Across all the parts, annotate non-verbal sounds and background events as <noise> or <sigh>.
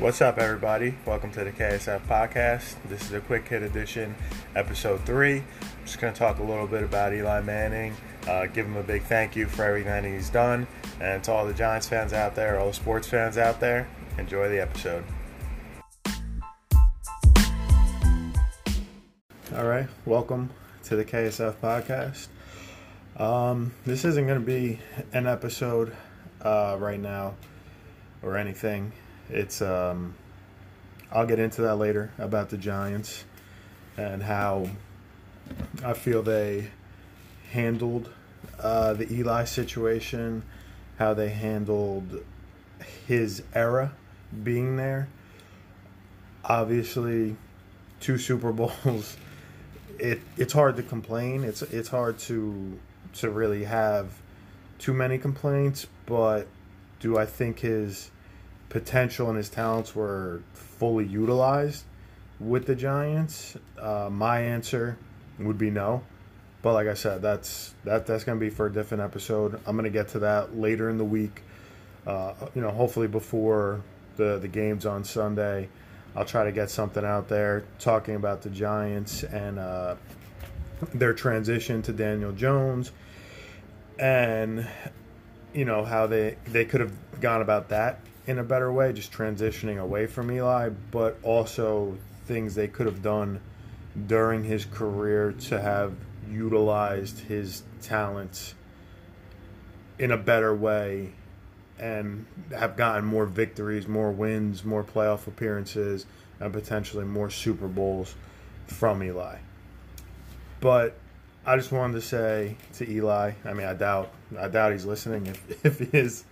What's up, everybody? Welcome to the KSF podcast. This is a quick hit edition, episode three. I'm just going to talk a little bit about Eli Manning, uh, give him a big thank you for everything he's done, and to all the Giants fans out there, all the sports fans out there, enjoy the episode. All right, welcome to the KSF podcast. Um, this isn't going to be an episode uh, right now or anything. It's um, I'll get into that later about the Giants and how I feel they handled uh, the Eli situation, how they handled his era being there. Obviously, two Super Bowls. It it's hard to complain. It's it's hard to to really have too many complaints, but do I think his potential and his talents were fully utilized with the Giants? Uh, my answer would be no. But like I said, that's that that's going to be for a different episode. I'm going to get to that later in the week. Uh, you know, hopefully before the the games on Sunday, I'll try to get something out there talking about the Giants and uh, their transition to Daniel Jones, and you know how they they could have gone about that in a better way, just transitioning away from Eli, but also things they could have done during his career to have utilized his talents in a better way and have gotten more victories, more wins, more playoff appearances, and potentially more Super Bowls from Eli. But I just wanted to say to Eli, I mean, I doubt, I doubt he's listening. If, <laughs> if he is,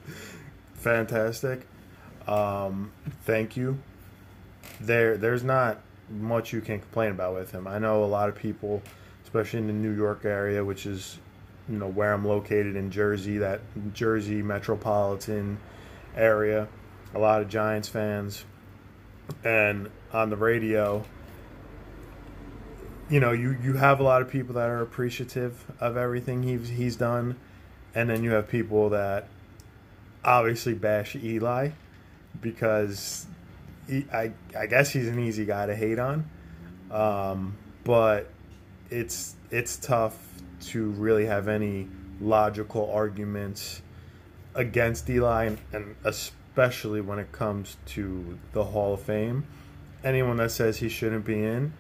fantastic. Um, thank you. There, there's not much you can complain about with him. I know a lot of people, especially in the New York area, which is, you know, where I'm located in Jersey, that Jersey metropolitan area. A lot of Giants fans, and on the radio, you know, you you have a lot of people that are appreciative of everything he's he's done, and then you have people that obviously bash Eli because he, I I guess he's an easy guy to hate on, um, but it's it's tough to really have any logical arguments against Eli, and, and especially when it comes to the Hall of Fame. Anyone that says he shouldn't be in,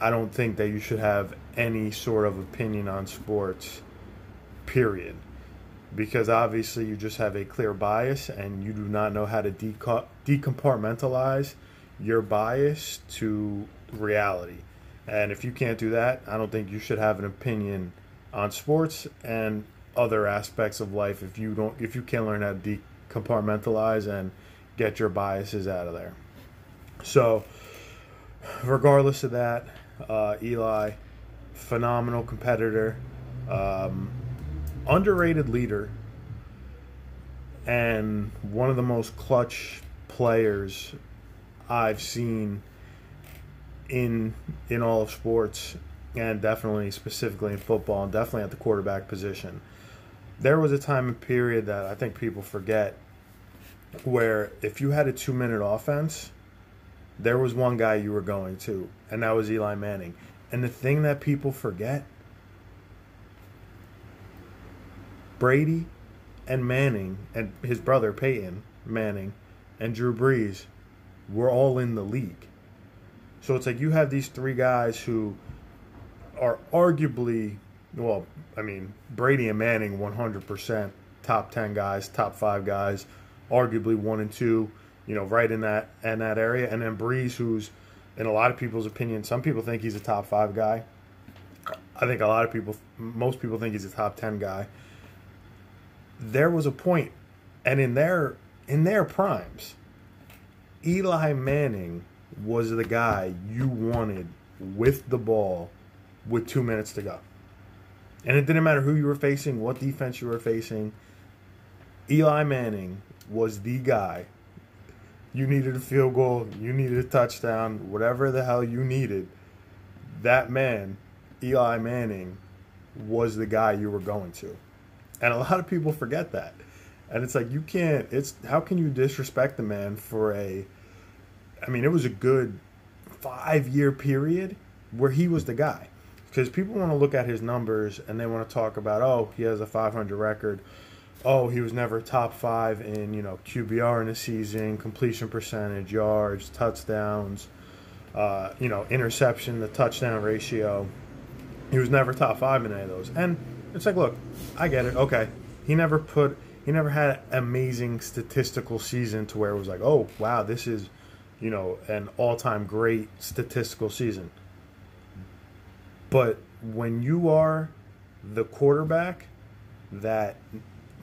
I don't think that you should have any sort of opinion on sports. Period because obviously you just have a clear bias and you do not know how to decompartmentalize your bias to reality. And if you can't do that, I don't think you should have an opinion on sports and other aspects of life if you don't if you can't learn how to decompartmentalize and get your biases out of there. So, regardless of that, uh, Eli, phenomenal competitor. Um, underrated leader and one of the most clutch players I've seen in in all of sports and definitely specifically in football and definitely at the quarterback position. There was a time and period that I think people forget where if you had a 2-minute offense, there was one guy you were going to and that was Eli Manning. And the thing that people forget Brady and Manning and his brother Peyton Manning and Drew Brees were all in the league. So it's like you have these three guys who are arguably, well, I mean, Brady and Manning 100% top 10 guys, top 5 guys, arguably 1 and 2, you know, right in that in that area. And then Brees who's in a lot of people's opinion, some people think he's a top 5 guy. I think a lot of people most people think he's a top 10 guy there was a point, and in their in their primes, Eli Manning was the guy you wanted with the ball with two minutes to go. And it didn't matter who you were facing, what defense you were facing. Eli Manning was the guy. You needed a field goal, you needed a touchdown, whatever the hell you needed. That man, Eli Manning, was the guy you were going to. And a lot of people forget that. And it's like you can't. It's how can you disrespect the man for a? I mean, it was a good five year period where he was the guy. Because people want to look at his numbers and they want to talk about, oh, he has a 500 record. Oh, he was never top five in you know QBR in a season, completion percentage, yards, touchdowns, uh, you know, interception, the touchdown ratio. He was never top five in any of those. And it's like, look, I get it. Okay, he never put, he never had an amazing statistical season to where it was like, oh wow, this is, you know, an all-time great statistical season. But when you are the quarterback that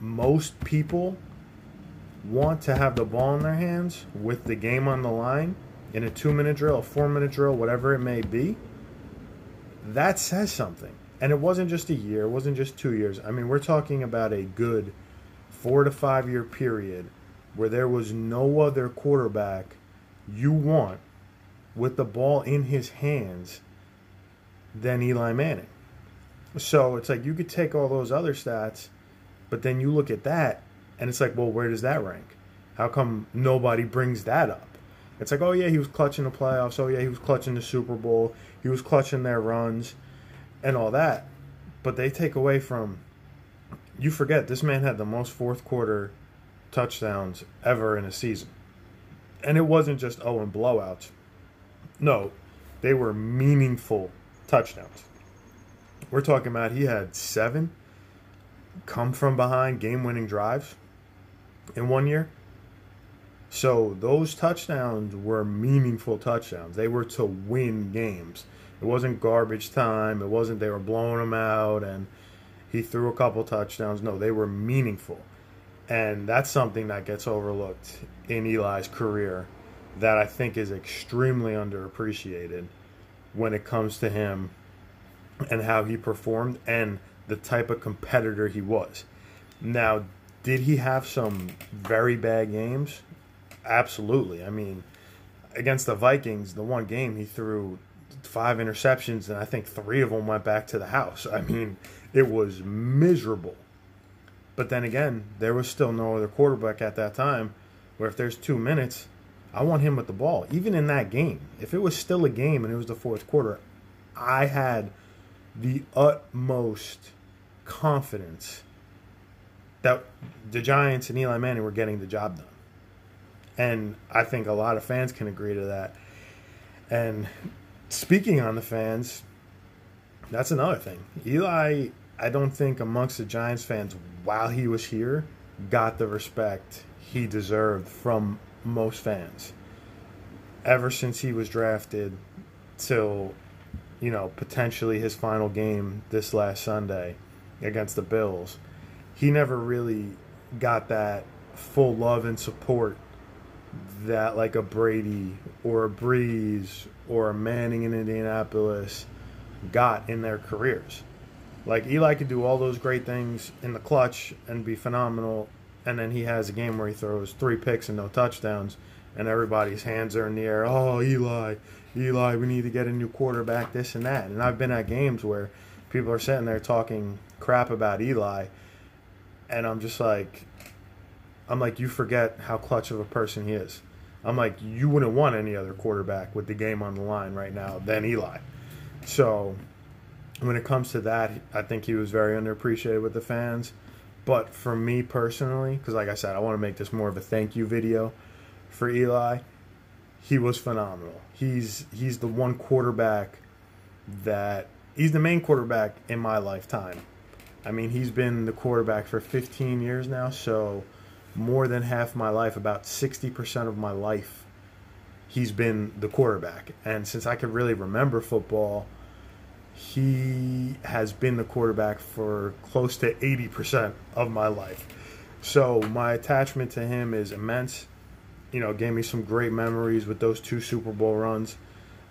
most people want to have the ball in their hands with the game on the line in a two minute drill, a four minute drill, whatever it may be, that says something. And it wasn't just a year, it wasn't just two years. I mean, we're talking about a good four to five year period where there was no other quarterback you want with the ball in his hands than Eli Manning. So it's like you could take all those other stats, but then you look at that and it's like, well, where does that rank? How come nobody brings that up? It's like, oh yeah, he was clutching the playoffs. Oh yeah, he was clutching the Super Bowl. He was clutching their runs and all that. But they take away from you forget this man had the most fourth quarter touchdowns ever in a season. And it wasn't just oh and blowouts. No, they were meaningful touchdowns. We're talking about he had seven come from behind game winning drives in one year. So those touchdowns were meaningful touchdowns. They were to win games. It wasn't garbage time. It wasn't they were blowing them out and he threw a couple touchdowns. No, they were meaningful. And that's something that gets overlooked in Eli's career that I think is extremely underappreciated when it comes to him and how he performed and the type of competitor he was. Now, did he have some very bad games? Absolutely. I mean, against the Vikings, the one game he threw five interceptions, and I think three of them went back to the house. I mean, it was miserable. But then again, there was still no other quarterback at that time where if there's two minutes, I want him with the ball. Even in that game, if it was still a game and it was the fourth quarter, I had the utmost confidence that the Giants and Eli Manning were getting the job done. And I think a lot of fans can agree to that. And speaking on the fans, that's another thing. Eli, I don't think amongst the Giants fans while he was here got the respect he deserved from most fans. Ever since he was drafted till, you know, potentially his final game this last Sunday against the Bills, he never really got that full love and support that like a Brady or a Brees or Manning in Indianapolis got in their careers. Like Eli could do all those great things in the clutch and be phenomenal, and then he has a game where he throws three picks and no touchdowns, and everybody's hands are in the air. Oh, Eli, Eli, we need to get a new quarterback, this and that. And I've been at games where people are sitting there talking crap about Eli, and I'm just like, I'm like, you forget how clutch of a person he is. I'm like, you wouldn't want any other quarterback with the game on the line right now than Eli. So when it comes to that, I think he was very underappreciated with the fans. But for me personally, because like I said, I want to make this more of a thank you video for Eli. He was phenomenal. He's he's the one quarterback that he's the main quarterback in my lifetime. I mean, he's been the quarterback for 15 years now, so more than half my life, about 60% of my life, he's been the quarterback. And since I can really remember football, he has been the quarterback for close to 80% of my life. So my attachment to him is immense. You know, gave me some great memories with those two Super Bowl runs,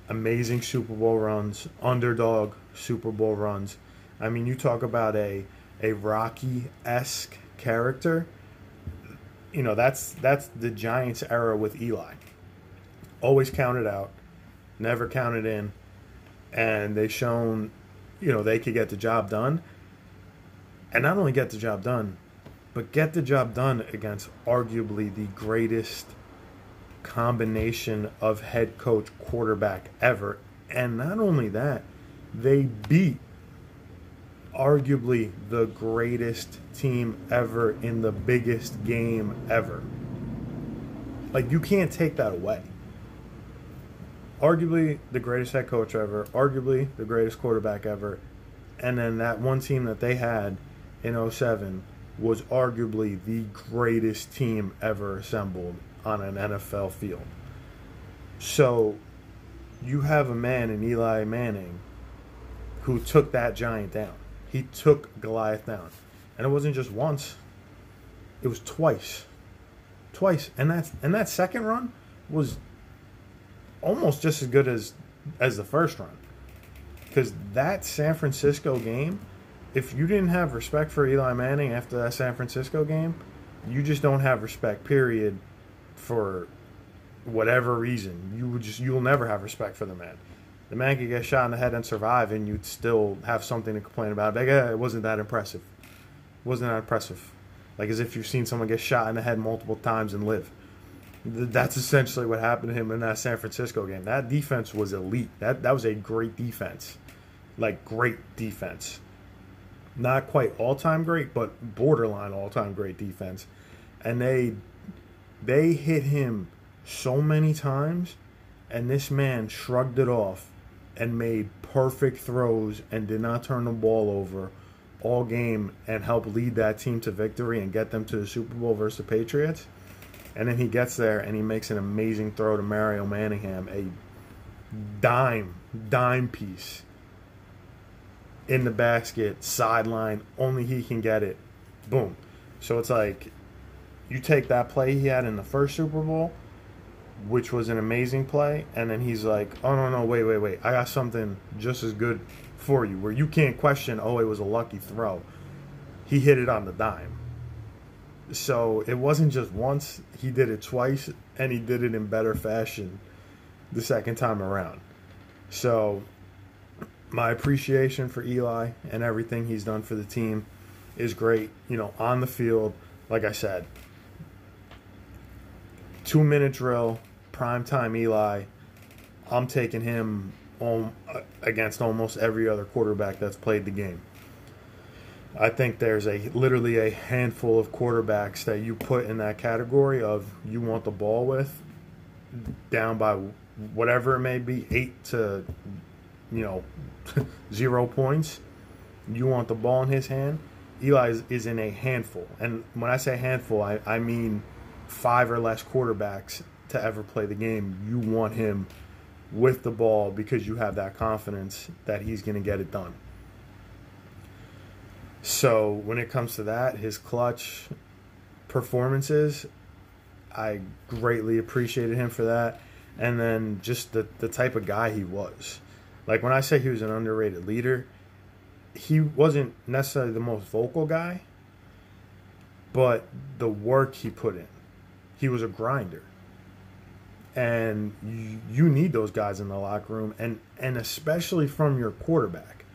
amazing Super Bowl runs, underdog Super Bowl runs. I mean, you talk about a a Rocky esque character. You know, that's that's the Giants era with Eli. Always counted out, never counted in and they shown, you know, they could get the job done. And not only get the job done, but get the job done against arguably the greatest combination of head coach quarterback ever. And not only that, they beat arguably the greatest team ever in the biggest game ever. Like, you can't take that away. Arguably the greatest head coach ever, arguably the greatest quarterback ever. And then that one team that they had in 07 was arguably the greatest team ever assembled on an NFL field. So you have a man in Eli Manning who took that giant down. He took Goliath down. And it wasn't just once, it was twice. Twice. And that's and that second run was almost just as good as as the first run. Cuz that San Francisco game, if you didn't have respect for Eli Manning after that San Francisco game, you just don't have respect period for whatever reason. You would just you'll never have respect for the man. The man could get shot in the head and survive, and you'd still have something to complain about. Like, eh, it wasn't that impressive. It wasn't that impressive. Like as if you've seen someone get shot in the head multiple times and live. That's essentially what happened to him in that San Francisco game. That defense was elite. That that was a great defense, like great defense. Not quite all time great, but borderline all time great defense. And they they hit him so many times, and this man shrugged it off and made perfect throws and did not turn the ball over all game and help lead that team to victory and get them to the Super Bowl versus the Patriots. And then he gets there and he makes an amazing throw to Mario Manningham, a dime, dime piece in the basket, sideline, only he can get it. Boom. So it's like you take that play he had in the first Super Bowl, which was an amazing play, and then he's like, "Oh no, no, wait, wait, wait! I got something just as good for you, where you can't question, oh, it was a lucky throw. He hit it on the dime." So it wasn't just once; he did it twice, and he did it in better fashion the second time around. So my appreciation for Eli and everything he's done for the team is great. You know, on the field, like I said, two minute drill, prime time Eli. I'm taking him on, uh, against almost every other quarterback that's played the game. I think there's a literally a handful of quarterbacks that you put in that category of you want the ball with down by whatever it may be, eight to you know <laughs> zero points. You want the ball in his hand. Eli is, is in a handful, and when I say handful, I, I mean five or less quarterbacks to ever play the game, you want him with the ball because you have that confidence that he's going to get it done. So when it comes to that, his clutch performances, I greatly appreciated him for that. And then just the, the type of guy he was. Like when I say he was an underrated leader, he wasn't necessarily the most vocal guy, but the work he put in he was a grinder. And you, need those guys in the locker room, and, and especially from your quarterback,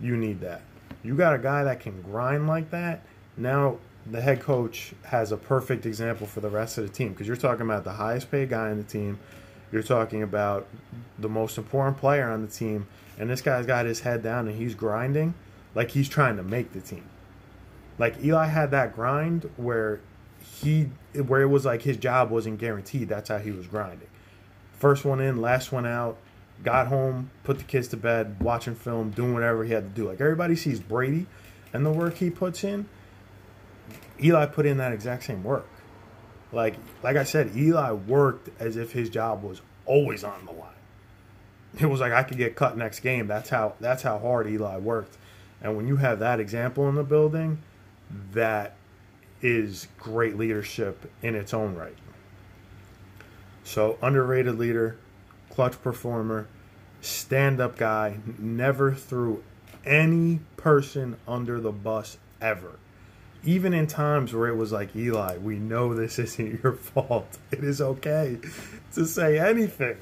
you need that. You got a guy that can grind like that. Now the head coach has a perfect example for the rest of the team because you're talking about the highest paid guy in the team. You're talking about the most important player on the team, and this guy's got his head down and he's grinding like he's trying to make the team. Like Eli had that grind where he where it was like his job wasn't guaranteed. That's how he was grinding. First one in, last one out. Got home, put the kids to bed, watching film, doing whatever he had to do. Like everybody sees Brady and the work he puts in. Eli put in that exact same work. Like like I said, Eli worked as if his job was always on the line. It was like I could get cut next game. That's how that's how hard Eli worked. And when you have that example in the building, that is great leadership in its own right. So, underrated leader, clutch performer, stand up guy, never threw any person under the bus ever. Even in times where it was like, Eli, we know this isn't your fault. <laughs> It is okay to say anything.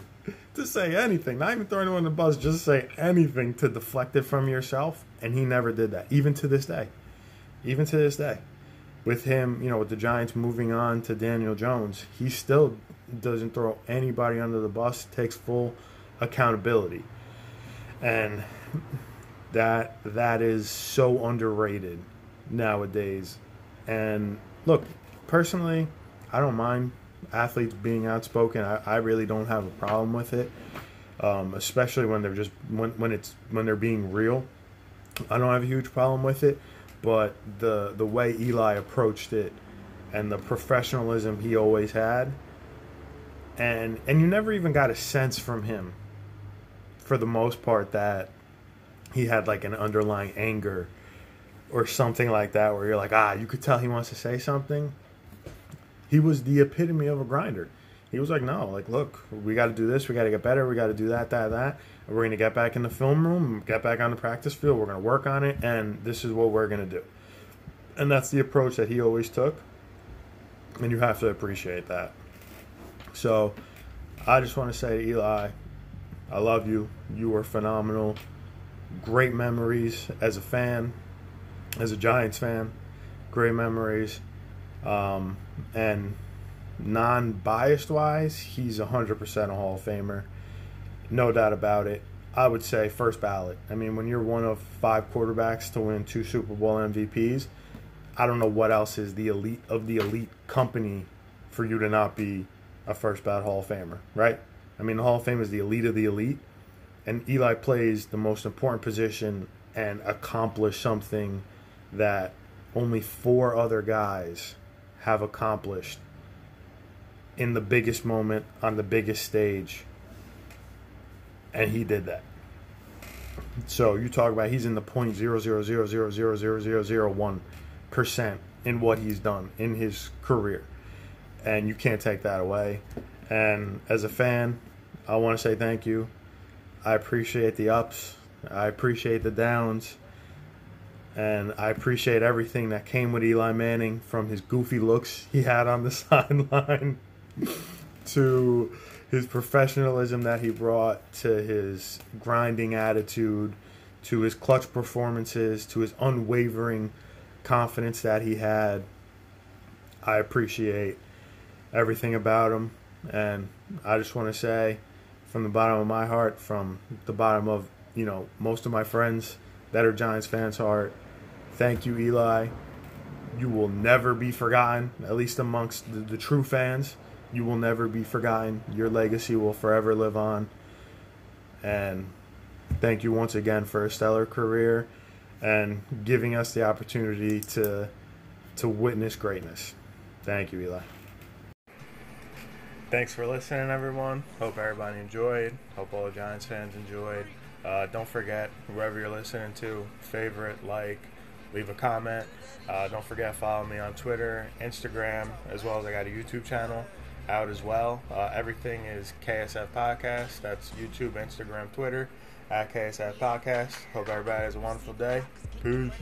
To say anything. Not even throwing him on the bus, just say anything to deflect it from yourself. And he never did that, even to this day. Even to this day. With him, you know, with the Giants moving on to Daniel Jones, he still doesn't throw anybody under the bus, takes full accountability. And that that is so underrated nowadays. And look, personally, I don't mind athletes being outspoken. I, I really don't have a problem with it, um, especially when they're just when when it's when they're being real. I don't have a huge problem with it, but the the way Eli approached it and the professionalism he always had, and and you never even got a sense from him, for the most part, that he had like an underlying anger or something like that, where you're like, ah, you could tell he wants to say something he was the epitome of a grinder. He was like, no, like, look, we got to do this, we got to get better, we got to do that, that, that. We're going to get back in the film room, get back on the practice field, we're going to work on it, and this is what we're going to do. And that's the approach that he always took. And you have to appreciate that. So I just want to say, to Eli, I love you. You were phenomenal. Great memories as a fan, as a Giants fan. Great memories. Um, and non biased wise, he's 100% a Hall of Famer. No doubt about it. I would say first ballot. I mean, when you're one of five quarterbacks to win two Super Bowl MVPs, I don't know what else is the elite of the elite company for you to not be a first ballot Hall of Famer, right? I mean, the Hall of Fame is the elite of the elite, and Eli plays the most important position and accomplished something that only four other guys have accomplished in the biggest moment on the biggest stage. And he did that. So you talk about he's in the point zero zero zero zero zero zero zero zero one percent in what he's done in his career. And you can't take that away. And as a fan, I want to say thank you. I appreciate the ups. I appreciate the downs. And I appreciate everything that came with Eli Manning from his goofy looks he had on the <laughs> sideline to his professionalism that he brought to his grinding attitude to his clutch performances to his unwavering confidence that he had. I appreciate everything about him. And I just want to say from the bottom of my heart, from the bottom of, you know, most of my friends that are Giants fans' heart, Thank you, Eli. You will never be forgotten, at least amongst the, the true fans. You will never be forgotten. Your legacy will forever live on. And thank you once again for a stellar career and giving us the opportunity to to witness greatness. Thank you, Eli. Thanks for listening, everyone. Hope everybody enjoyed. Hope all the Giants fans enjoyed. Uh, don't forget, whoever you're listening to, favorite, like, leave a comment. Uh, don't forget follow me on Twitter, Instagram, as well as I got a YouTube channel out as well. Uh, everything is KSF Podcast. That's YouTube, Instagram, Twitter at KSF Podcast. Hope everybody has a wonderful day. Peace.